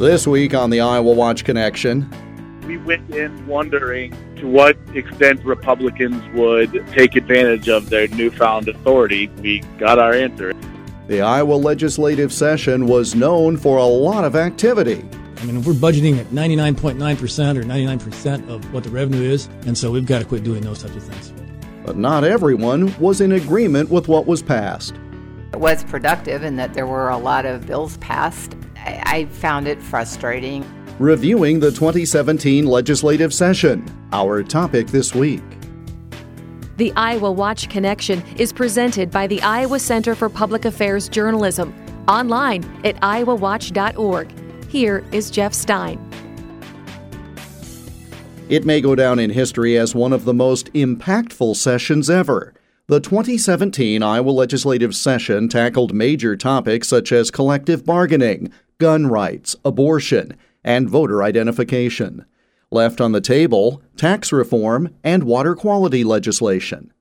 This week on the Iowa Watch Connection, we went in wondering to what extent Republicans would take advantage of their newfound authority. We got our answer. The Iowa legislative session was known for a lot of activity. I mean, if we're budgeting at 99.9% or 99% of what the revenue is, and so we've got to quit doing those types of things. But not everyone was in agreement with what was passed. It was productive in that there were a lot of bills passed I, I found it frustrating. Reviewing the 2017 legislative session, our topic this week. The Iowa Watch Connection is presented by the Iowa Center for Public Affairs Journalism, online at iowawatch.org. Here is Jeff Stein. It may go down in history as one of the most impactful sessions ever. The 2017 Iowa legislative session tackled major topics such as collective bargaining, gun rights, abortion, and voter identification. Left on the table, tax reform and water quality legislation.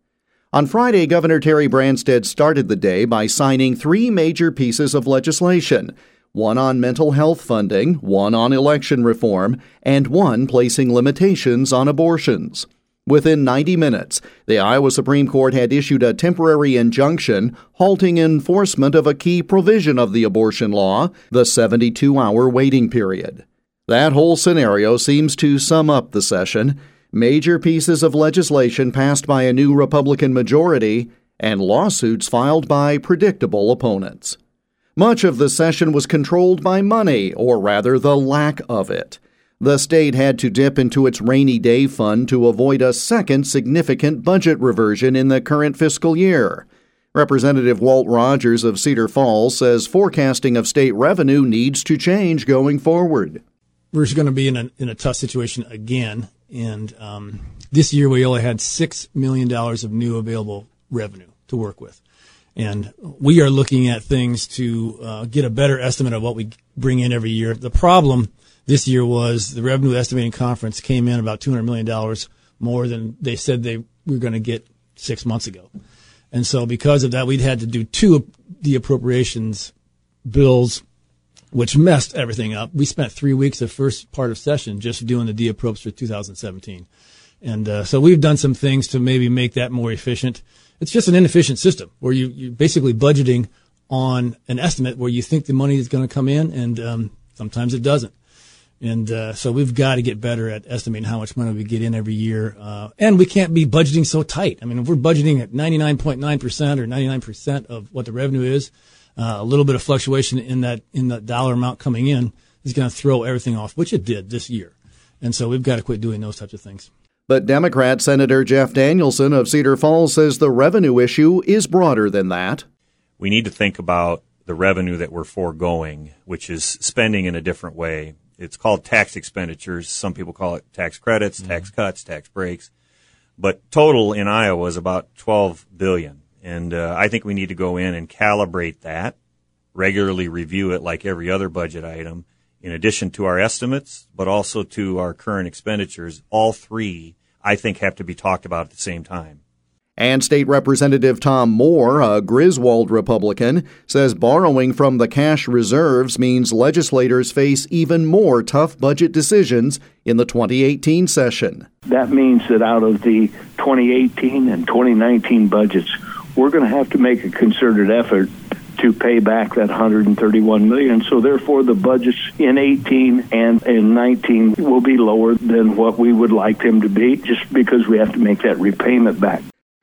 On Friday, Governor Terry Branstad started the day by signing three major pieces of legislation one on mental health funding, one on election reform, and one placing limitations on abortions. Within 90 minutes, the Iowa Supreme Court had issued a temporary injunction halting enforcement of a key provision of the abortion law, the 72 hour waiting period. That whole scenario seems to sum up the session. Major pieces of legislation passed by a new Republican majority, and lawsuits filed by predictable opponents. Much of the session was controlled by money, or rather the lack of it. The state had to dip into its rainy day fund to avoid a second significant budget reversion in the current fiscal year. Representative Walt Rogers of Cedar Falls says forecasting of state revenue needs to change going forward. We're going to be in a, in a tough situation again. And um, this year we only had $6 million of new available revenue to work with. And we are looking at things to uh, get a better estimate of what we bring in every year. The problem this year was the revenue estimating conference came in about $200 million more than they said they were going to get six months ago. And so because of that, we'd had to do two of the appropriations bills, which messed everything up. We spent three weeks the first part of session just doing the de-appropes for 2017. And uh, so we've done some things to maybe make that more efficient. It's just an inefficient system where you, you're basically budgeting on an estimate where you think the money is going to come in, and um, sometimes it doesn't. And uh, so we've got to get better at estimating how much money we get in every year. Uh, and we can't be budgeting so tight. I mean, if we're budgeting at 99.9% or 99% of what the revenue is, uh, a little bit of fluctuation in that in the dollar amount coming in is going to throw everything off, which it did this year. And so we've got to quit doing those types of things. But Democrat Senator Jeff Danielson of Cedar Falls says the revenue issue is broader than that. We need to think about the revenue that we're foregoing, which is spending in a different way it's called tax expenditures. Some people call it tax credits, mm-hmm. tax cuts, tax breaks. But total in Iowa is about 12 billion. And uh, I think we need to go in and calibrate that, regularly review it like every other budget item, in addition to our estimates, but also to our current expenditures. All three, I think, have to be talked about at the same time. And State Representative Tom Moore, a Griswold Republican, says borrowing from the cash reserves means legislators face even more tough budget decisions in the 2018 session. That means that out of the 2018 and 2019 budgets, we're going to have to make a concerted effort to pay back that 131 million. So therefore, the budgets in 18 and in 19 will be lower than what we would like them to be, just because we have to make that repayment back.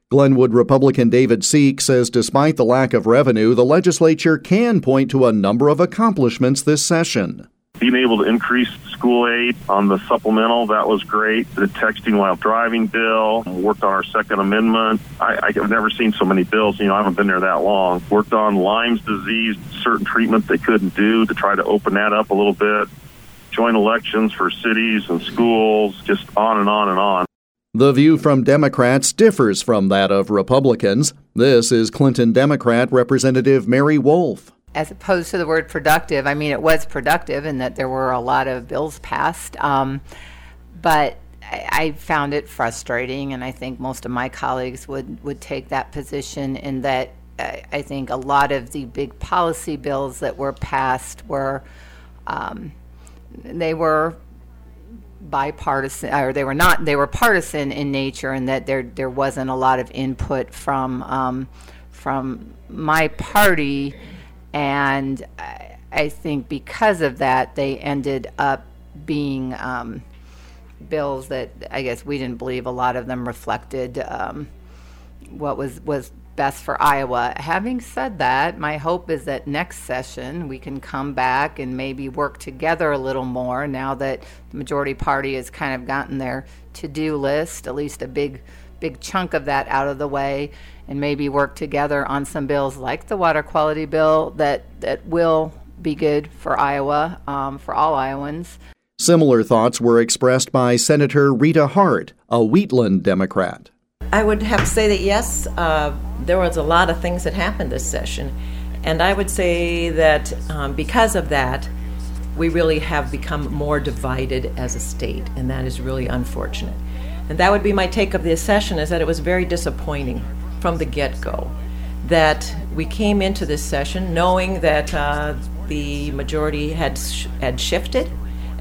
Glenwood Republican David Sieck says despite the lack of revenue, the legislature can point to a number of accomplishments this session. Being able to increase school aid on the supplemental, that was great. The texting while driving bill, worked on our Second Amendment. I, I've never seen so many bills. You know, I haven't been there that long. Worked on Lyme's disease, certain treatment they couldn't do to try to open that up a little bit. Joint elections for cities and schools, just on and on and on. The view from Democrats differs from that of Republicans. This is Clinton Democrat Representative Mary Wolfe. As opposed to the word productive, I mean, it was productive in that there were a lot of bills passed. Um, but I, found it frustrating, and I think most of my colleagues would, would take that position in that I, I think a lot of the big policy bills that were passed were. Um, they were bipartisan, or they were not. They were partisan in nature, and that there there wasn't a lot of input from um, from my party, and I, I, think because of that, they ended up being um, bills that I guess we didn't believe a lot of them reflected um, what was was best for Iowa. Having said that, my hope is that next session we can come back and maybe work together a little more now that the majority party has kind of gotten their to-do list, at least a big big chunk of that out of the way and maybe work together on some bills like the water quality bill that that will be good for Iowa, um, for all Iowans. Similar thoughts were expressed by Senator Rita Hart, a Wheatland Democrat. I would have to say that yes, uh, there was a lot of things that happened this session. And I would say that um, because of that, we really have become more divided as a state, and that is really unfortunate. And that would be my take of this session is that it was very disappointing from the get go that we came into this session knowing that uh, the majority had, sh- had shifted,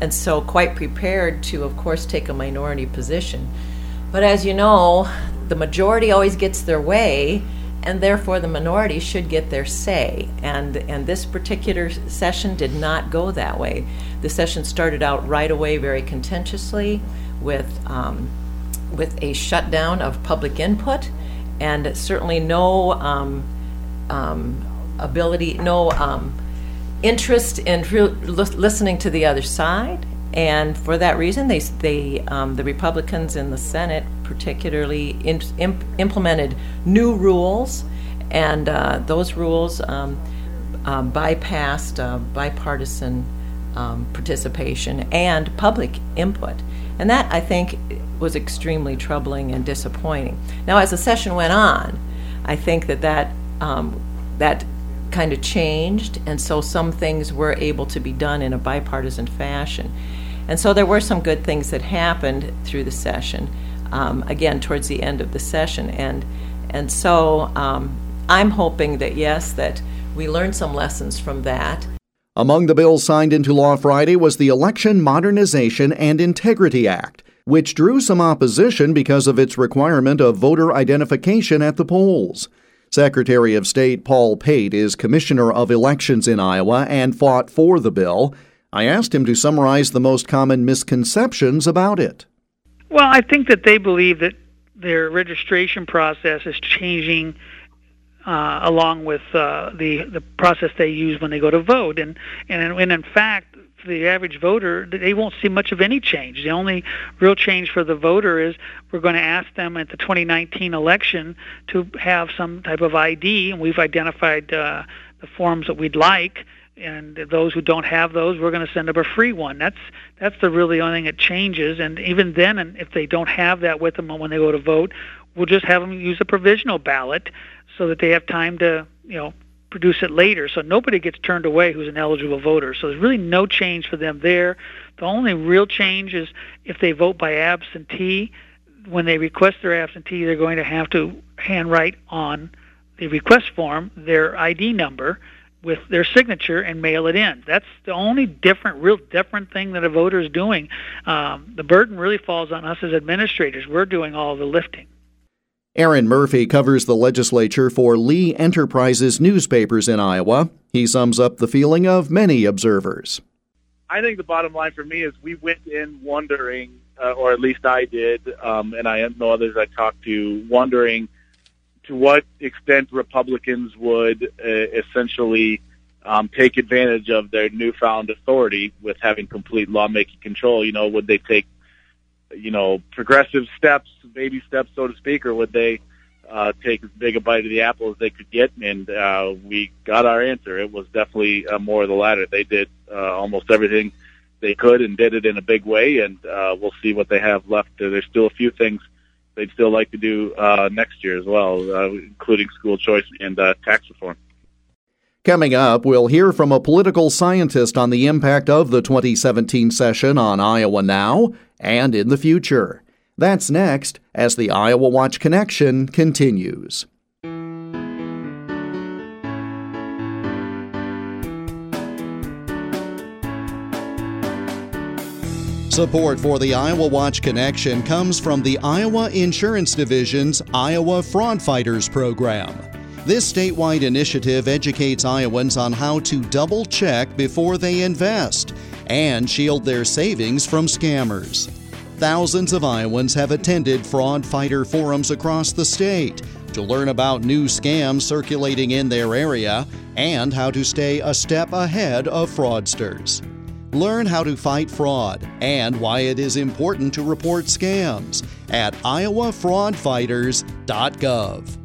and so quite prepared to, of course, take a minority position. But as you know, the majority always gets their way, and therefore the minority should get their say. And, and this particular session did not go that way. The session started out right away very contentiously with, um, with a shutdown of public input and certainly no um, um, ability, no um, interest in re- listening to the other side and for that reason, they, they um, the Republicans in the Senate particularly in, imp, implemented new rules, and uh, those rules um, um, bypassed uh, bipartisan um, participation and public input. And that, I think, was extremely troubling and disappointing. Now, as the session went on, I think that that, um, that kind of changed, and so some things were able to be done in a bipartisan fashion. And so there were some good things that happened through the session, um, again, towards the end of the session. And, and so um, I'm hoping that, yes, that we learned some lessons from that. Among the bills signed into law Friday was the Election Modernization and Integrity Act, which drew some opposition because of its requirement of voter identification at the polls. Secretary of State Paul Pate is Commissioner of Elections in Iowa and fought for the bill. I asked him to summarize the most common misconceptions about it. Well, I think that they believe that their registration process is changing uh, along with uh, the the process they use when they go to vote, and and and in fact, the average voter, they won't see much of any change. The only real change for the voter is we're going to ask them at the 2019 election to have some type of ID, and we've identified uh, the forms that we'd like and those who don't have those, we're going to send them a free one. That's that's the really only thing that changes. And even then, and if they don't have that with them when they go to vote, we'll just have them use a provisional ballot so that they have time to you know produce it later. So nobody gets turned away who's an eligible voter. So there's really no change for them there. The only real change is if they vote by absentee. When they request their absentee, they're going to have to handwrite on the request form their ID number with their signature and mail it in. That's the only different, real different thing that a voter is doing. Um, the burden really falls on us as administrators. We're doing all the lifting. Erin Murphy covers the legislature for Lee Enterprises newspapers in Iowa. He sums up the feeling of many observers. I think the bottom line for me is we went in wondering, uh, or at least I did, um, and I know others I talked to, wondering to what extent Republicans would uh, essentially um, take advantage of their newfound authority with having complete lawmaking control. You know, would they take, you know, progressive steps, baby steps, so to speak, or would they uh, take as big a bite of the apple as they could get? And uh, we got our answer. It was definitely uh, more of the latter. They did uh, almost everything they could and did it in a big way, and uh, we'll see what they have left. There's still a few things they'd still like to do uh, next year as well, uh, including school choice and uh, tax reform. Coming up, we'll hear from a political scientist on the impact of the 2017 session on Iowa now and in the future. That's next as the Iowa Watch Connection continues. Support for the Iowa Watch Connection comes from the Iowa Insurance Division's Iowa Fraud Fighters program. This statewide initiative educates Iowans on how to double check before they invest and shield their savings from scammers. Thousands of Iowans have attended fraud fighter forums across the state to learn about new scams circulating in their area and how to stay a step ahead of fraudsters. Learn how to fight fraud and why it is important to report scams at iowafraudfighters.gov.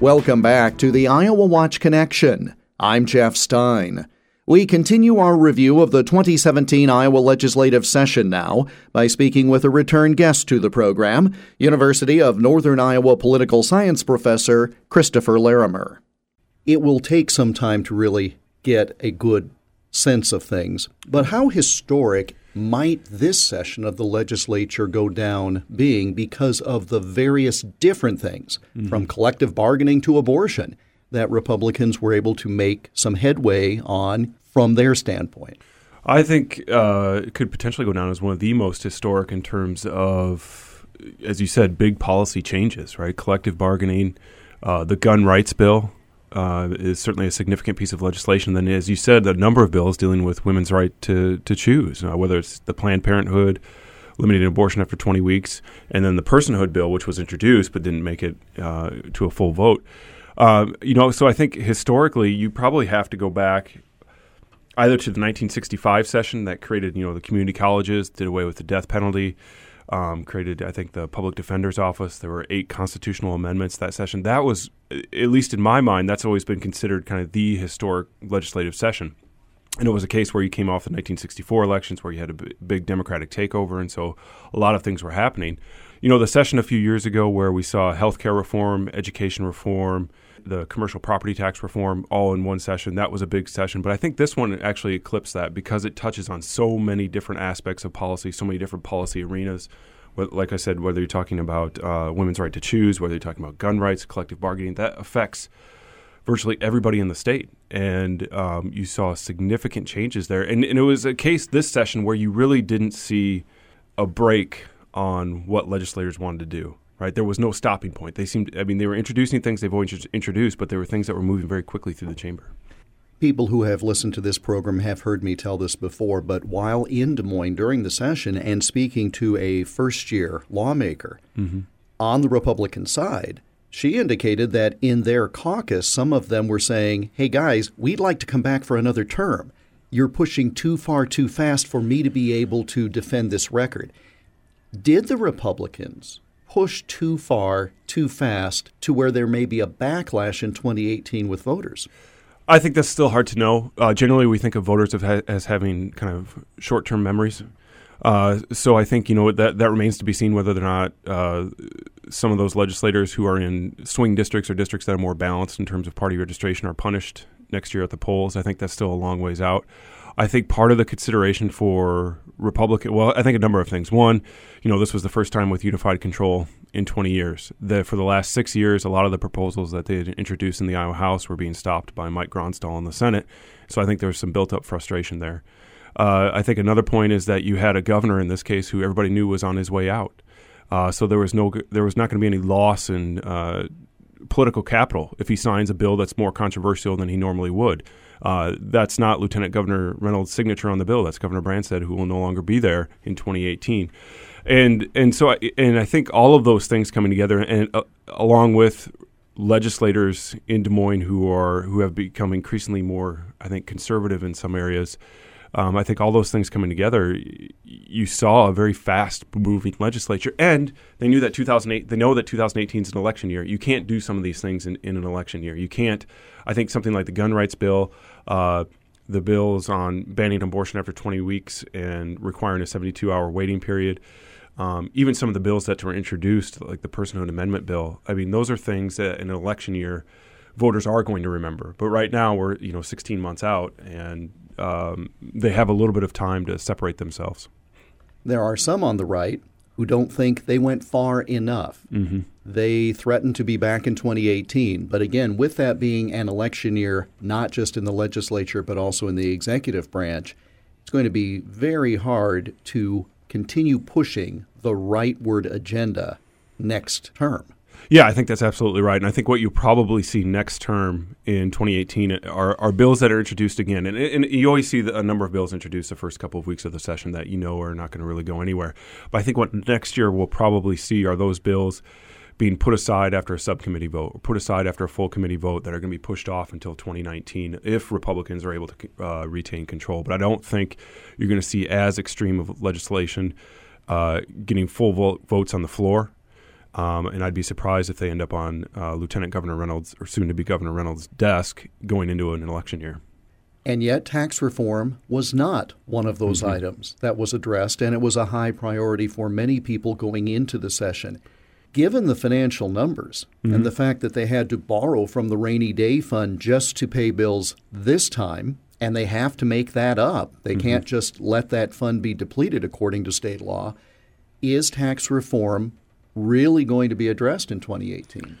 Welcome back to the Iowa Watch Connection. I'm Jeff Stein. We continue our review of the 2017 Iowa legislative session now by speaking with a return guest to the program, University of Northern Iowa political science professor Christopher Larimer. It will take some time to really get a good sense of things, but how historic might this session of the legislature go down being because of the various different things, mm-hmm. from collective bargaining to abortion, that Republicans were able to make some headway on from their standpoint? I think uh, it could potentially go down as one of the most historic in terms of, as you said, big policy changes, right? Collective bargaining, uh, the gun rights bill, uh, is certainly a significant piece of legislation. Then, as you said, a number of bills dealing with women's right to to choose, uh, whether it's the Planned Parenthood, limiting abortion after 20 weeks, and then the personhood bill, which was introduced but didn't make it uh, to a full vote. Um, you know, so I think historically, you probably have to go back either to the 1965 session that created, you know, the community colleges, did away with the death penalty um, created, I think, the public defender's office. There were eight constitutional amendments that session. That was, at least in my mind, that's always been considered kind of the historic legislative session. And it was a case where you came off the 1964 elections where you had a b- big Democratic takeover, and so a lot of things were happening. You know, the session a few years ago where we saw healthcare reform, education reform, the commercial property tax reform all in one session. That was a big session. But I think this one actually eclipsed that because it touches on so many different aspects of policy, so many different policy arenas. Like I said, whether you're talking about uh, women's right to choose, whether you're talking about gun rights, collective bargaining, that affects virtually everybody in the state. And um, you saw significant changes there. And, and it was a case this session where you really didn't see a break on what legislators wanted to do right? There was no stopping point. They seemed, I mean, they were introducing things they've always introduced, but there were things that were moving very quickly through the chamber. People who have listened to this program have heard me tell this before, but while in Des Moines during the session and speaking to a first year lawmaker mm-hmm. on the Republican side, she indicated that in their caucus, some of them were saying, Hey guys, we'd like to come back for another term. You're pushing too far too fast for me to be able to defend this record. Did the Republicans push too far, too fast, to where there may be a backlash in 2018 with voters? I think that's still hard to know. Uh, generally, we think of voters as having kind of short term memories. Uh, so I think you know that that remains to be seen whether or not uh, some of those legislators who are in swing districts or districts that are more balanced in terms of party registration are punished next year at the polls. I think that's still a long ways out. I think part of the consideration for Republican, well, I think a number of things. One, you know, this was the first time with unified control in 20 years. The, for the last six years, a lot of the proposals that they had introduced in the Iowa House were being stopped by Mike Gronstal in the Senate. So I think there was some built up frustration there. Uh, I think another point is that you had a governor in this case who everybody knew was on his way out. Uh, so there was no, there was not going to be any loss in uh, political capital if he signs a bill that's more controversial than he normally would. Uh, that's not Lieutenant Governor Reynolds' signature on the bill. That's Governor Branstad, who will no longer be there in 2018. And and so I, and I think all of those things coming together, and uh, along with legislators in Des Moines who are who have become increasingly more, I think, conservative in some areas. Um, I think all those things coming together, you saw a very fast moving legislature, and they knew that 2008. They know that 2018 is an election year. You can't do some of these things in, in an election year. You can't. I think something like the gun rights bill, uh, the bills on banning abortion after 20 weeks and requiring a 72 hour waiting period. Um, even some of the bills that were introduced, like the personhood amendment bill, I mean, those are things that in an election year voters are going to remember. But right now, we're you know 16 months out, and um, they have a little bit of time to separate themselves. There are some on the right who don't think they went far enough. Mm-hmm. They threatened to be back in 2018. But again, with that being an election year, not just in the legislature, but also in the executive branch, it's going to be very hard to continue pushing the rightward agenda next term. Yeah, I think that's absolutely right. And I think what you probably see next term in 2018 are, are bills that are introduced again. And, and you always see the, a number of bills introduced the first couple of weeks of the session that you know are not going to really go anywhere. But I think what next year we'll probably see are those bills being put aside after a subcommittee vote or put aside after a full committee vote that are going to be pushed off until 2019 if Republicans are able to uh, retain control. But I don't think you're going to see as extreme of legislation uh, getting full vote, votes on the floor um, and I'd be surprised if they end up on uh, Lieutenant Governor Reynolds or soon to be Governor Reynolds' desk going into an election year. And yet, tax reform was not one of those mm-hmm. items that was addressed, and it was a high priority for many people going into the session. Given the financial numbers mm-hmm. and the fact that they had to borrow from the rainy day fund just to pay bills this time, and they have to make that up, they mm-hmm. can't just let that fund be depleted according to state law. Is tax reform really going to be addressed in 2018?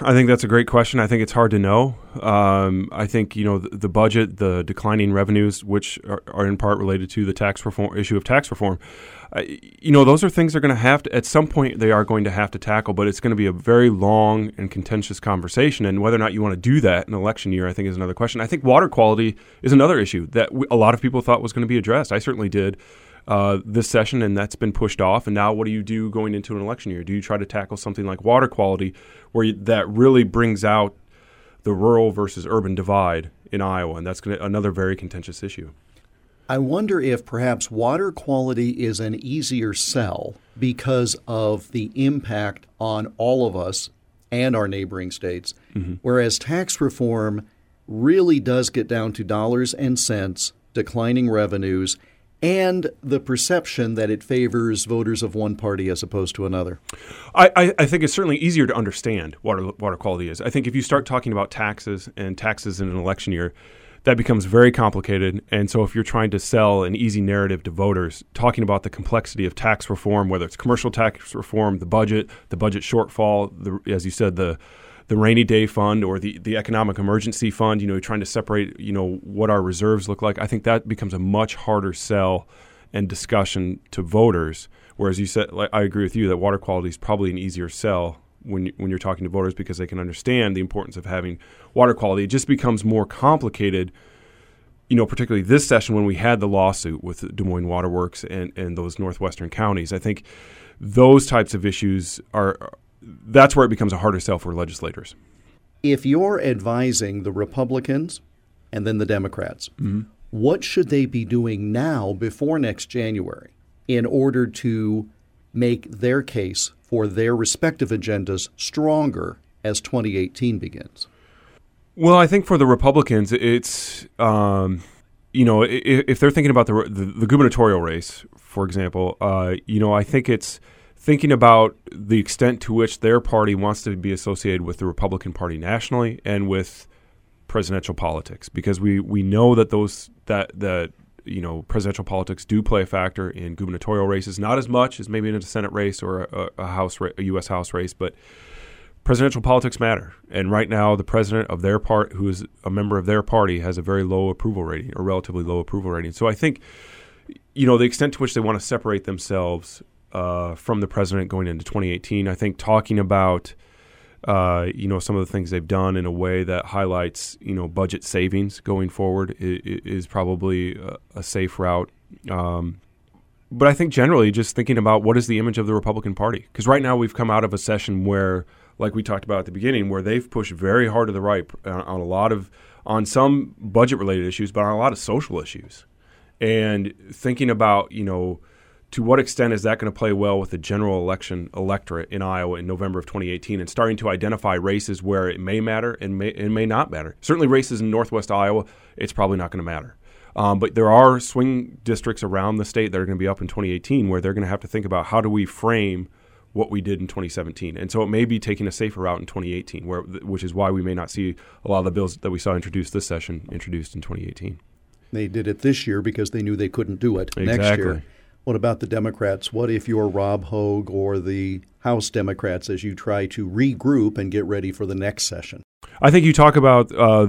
I think that's a great question. I think it's hard to know. Um, I think you know the, the, budget, the declining revenues, which are, are, in part related to the tax reform issue of tax reform. Uh, you know, those are things they're going to have to at some point they are going to have to tackle. But it's going to be a very long and contentious conversation, and whether or not you want to do that in election year, I think is another question. I think water quality is another issue that we, a lot of people thought was going to be addressed. I certainly did uh, this session, and that's been pushed off. And now, what do you do going into an election year? Do you try to tackle something like water quality, where you, that really brings out the rural versus urban divide in Iowa? And that's gonna, another very contentious issue. I wonder if perhaps water quality is an easier sell because of the impact on all of us and our neighboring states, mm-hmm. whereas tax reform really does get down to dollars and cents, declining revenues, and the perception that it favors voters of one party as opposed to another? I, I, think it's certainly easier to understand what water, water quality is. I think if you start talking about taxes and taxes in an election year, that becomes very complicated. And so, if you're trying to sell an easy narrative to voters, talking about the complexity of tax reform, whether it's commercial tax reform, the budget, the budget shortfall, the, as you said, the the rainy day fund or the, the economic emergency fund, you know, trying to separate, you know, what our reserves look like, I think that becomes a much harder sell and discussion to voters. Whereas you said, I agree with you that water quality is probably an easier sell when you, when you're talking to voters because they can understand the importance of having water quality. It just becomes more complicated, you know, particularly this session when we had the lawsuit with Des Moines Waterworks and, and those northwestern counties. I think those types of issues are that's where it becomes a harder sell for legislators. If you're advising the Republicans and then the Democrats, mm-hmm. what should they be doing now before next January in order to make their case for their respective agendas stronger as 2018 begins? Well, I think for the Republicans, it's um, you know if, they're thinking about the, the, the gubernatorial race, for example, uh, you know I think it's thinking about the extent to which their party wants to be associated with the Republican Party nationally and with presidential politics, because we, we know that those that that you know presidential politics do play a factor in gubernatorial races, not as much as maybe in a Senate race or a, a House a U.S. House race, but presidential politics matter. And right now, the president of their part, who is a member of their party, has a very low approval rating, or relatively low approval rating. So I think, you know, the extent to which they want to separate themselves uh, from the president going into 2018. I think talking about uh, you know some of the things they've done in a way that highlights you know budget savings going forward is, probably a, a, safe route. Um, but I think generally just thinking about what is the image of the Republican Party because right now we've come out of a session where, like we talked about at the beginning, where they've pushed very hard to the right on, on a lot of on some budget related issues, but on a lot of social issues, and thinking about you know to what extent is that going to play well with the general election electorate in Iowa in November of 2018 and starting to identify races where it may matter and may, and may not matter? Certainly, races in Northwest Iowa, it's probably not going to matter. Um, but there are swing districts around the state that are going to be up in 2018 where they're going to have to think about how do we frame what we did in 2017. And so it may be taking a safer route in 2018, where, which is why we may not see a lot of the bills that we saw introduced this session introduced in 2018. They did it this year because they knew they couldn't do it exactly. next year. What about the Democrats? What if you're Rob Hogg or the House Democrats as you try to regroup and get ready for the next session? I think you talk about uh,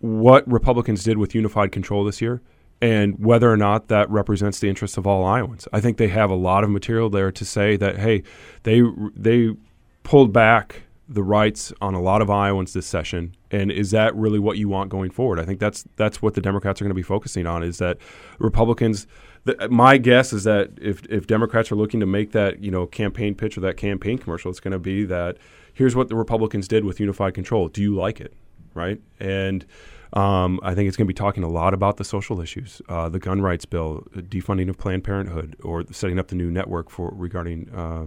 what Republicans did with unified control this year and whether or not that represents the interests of all Iowans. I think they have a lot of material there to say that hey, they they pulled back the rights on a lot of Iowans this session, and is that really what you want going forward? I think that's that's what the Democrats are going to be focusing on. Is that Republicans the, my guess is that if if Democrats are looking to make that you know campaign pitch or that campaign commercial, it's going to be that here's what the Republicans did with unified control. Do you like it? Right? And um, I think it's going to be talking a lot about the social issues, uh, the gun rights bill, defunding of Planned Parenthood, or setting up the new network for regarding uh,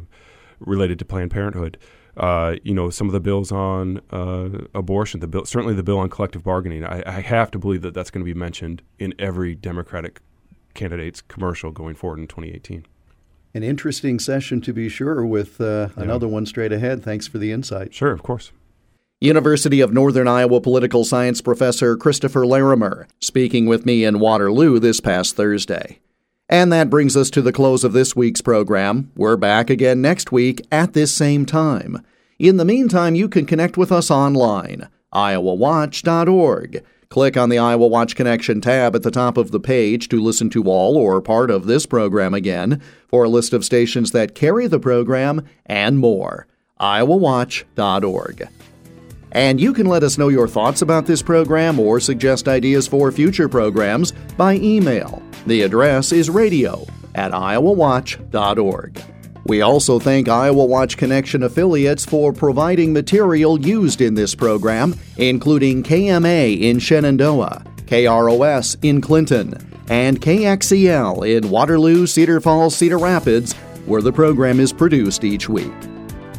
related to Planned Parenthood. Uh, you know, some of the bills on uh, abortion, the bill, certainly the bill on collective bargaining. I, I have to believe that that's going to be mentioned in every Democratic candidates commercial going forward in 2018. An interesting session to be sure, with uh, yeah. another one straight ahead. Thanks for the insight. Sure, of course. University of Northern Iowa political science professor Christopher Larimer speaking with me in Waterloo this past Thursday. And that brings us to the close of this week's program. We're back again next week at this same time. In the meantime, you can connect with us online, iowawatch.org. Click on the Iowa Watch Connection tab at the top of the page to listen to all or part of this program again for a list of stations that carry the program and more. iowawatch.org. And you can let us know your thoughts about this program or suggest ideas for future programs by email. The address is radio at iowawatch.org. We also thank Iowa Watch Connection affiliates for providing material used in this program, including KMA in Shenandoah, KROS in Clinton, and KXEL in Waterloo, Cedar Falls, Cedar Rapids, where the program is produced each week.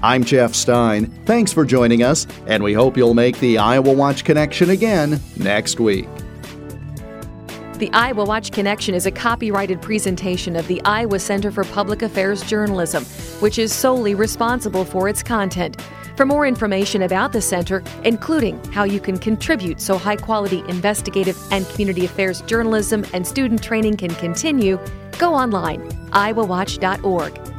I'm Jeff Stein. Thanks for joining us, and we hope you'll make the Iowa Watch Connection again next week. The Iowa Watch Connection is a copyrighted presentation of the Iowa Center for Public Affairs Journalism, which is solely responsible for its content. For more information about the center, including how you can contribute so high quality investigative and community affairs journalism and student training can continue, go online, iowawatch.org.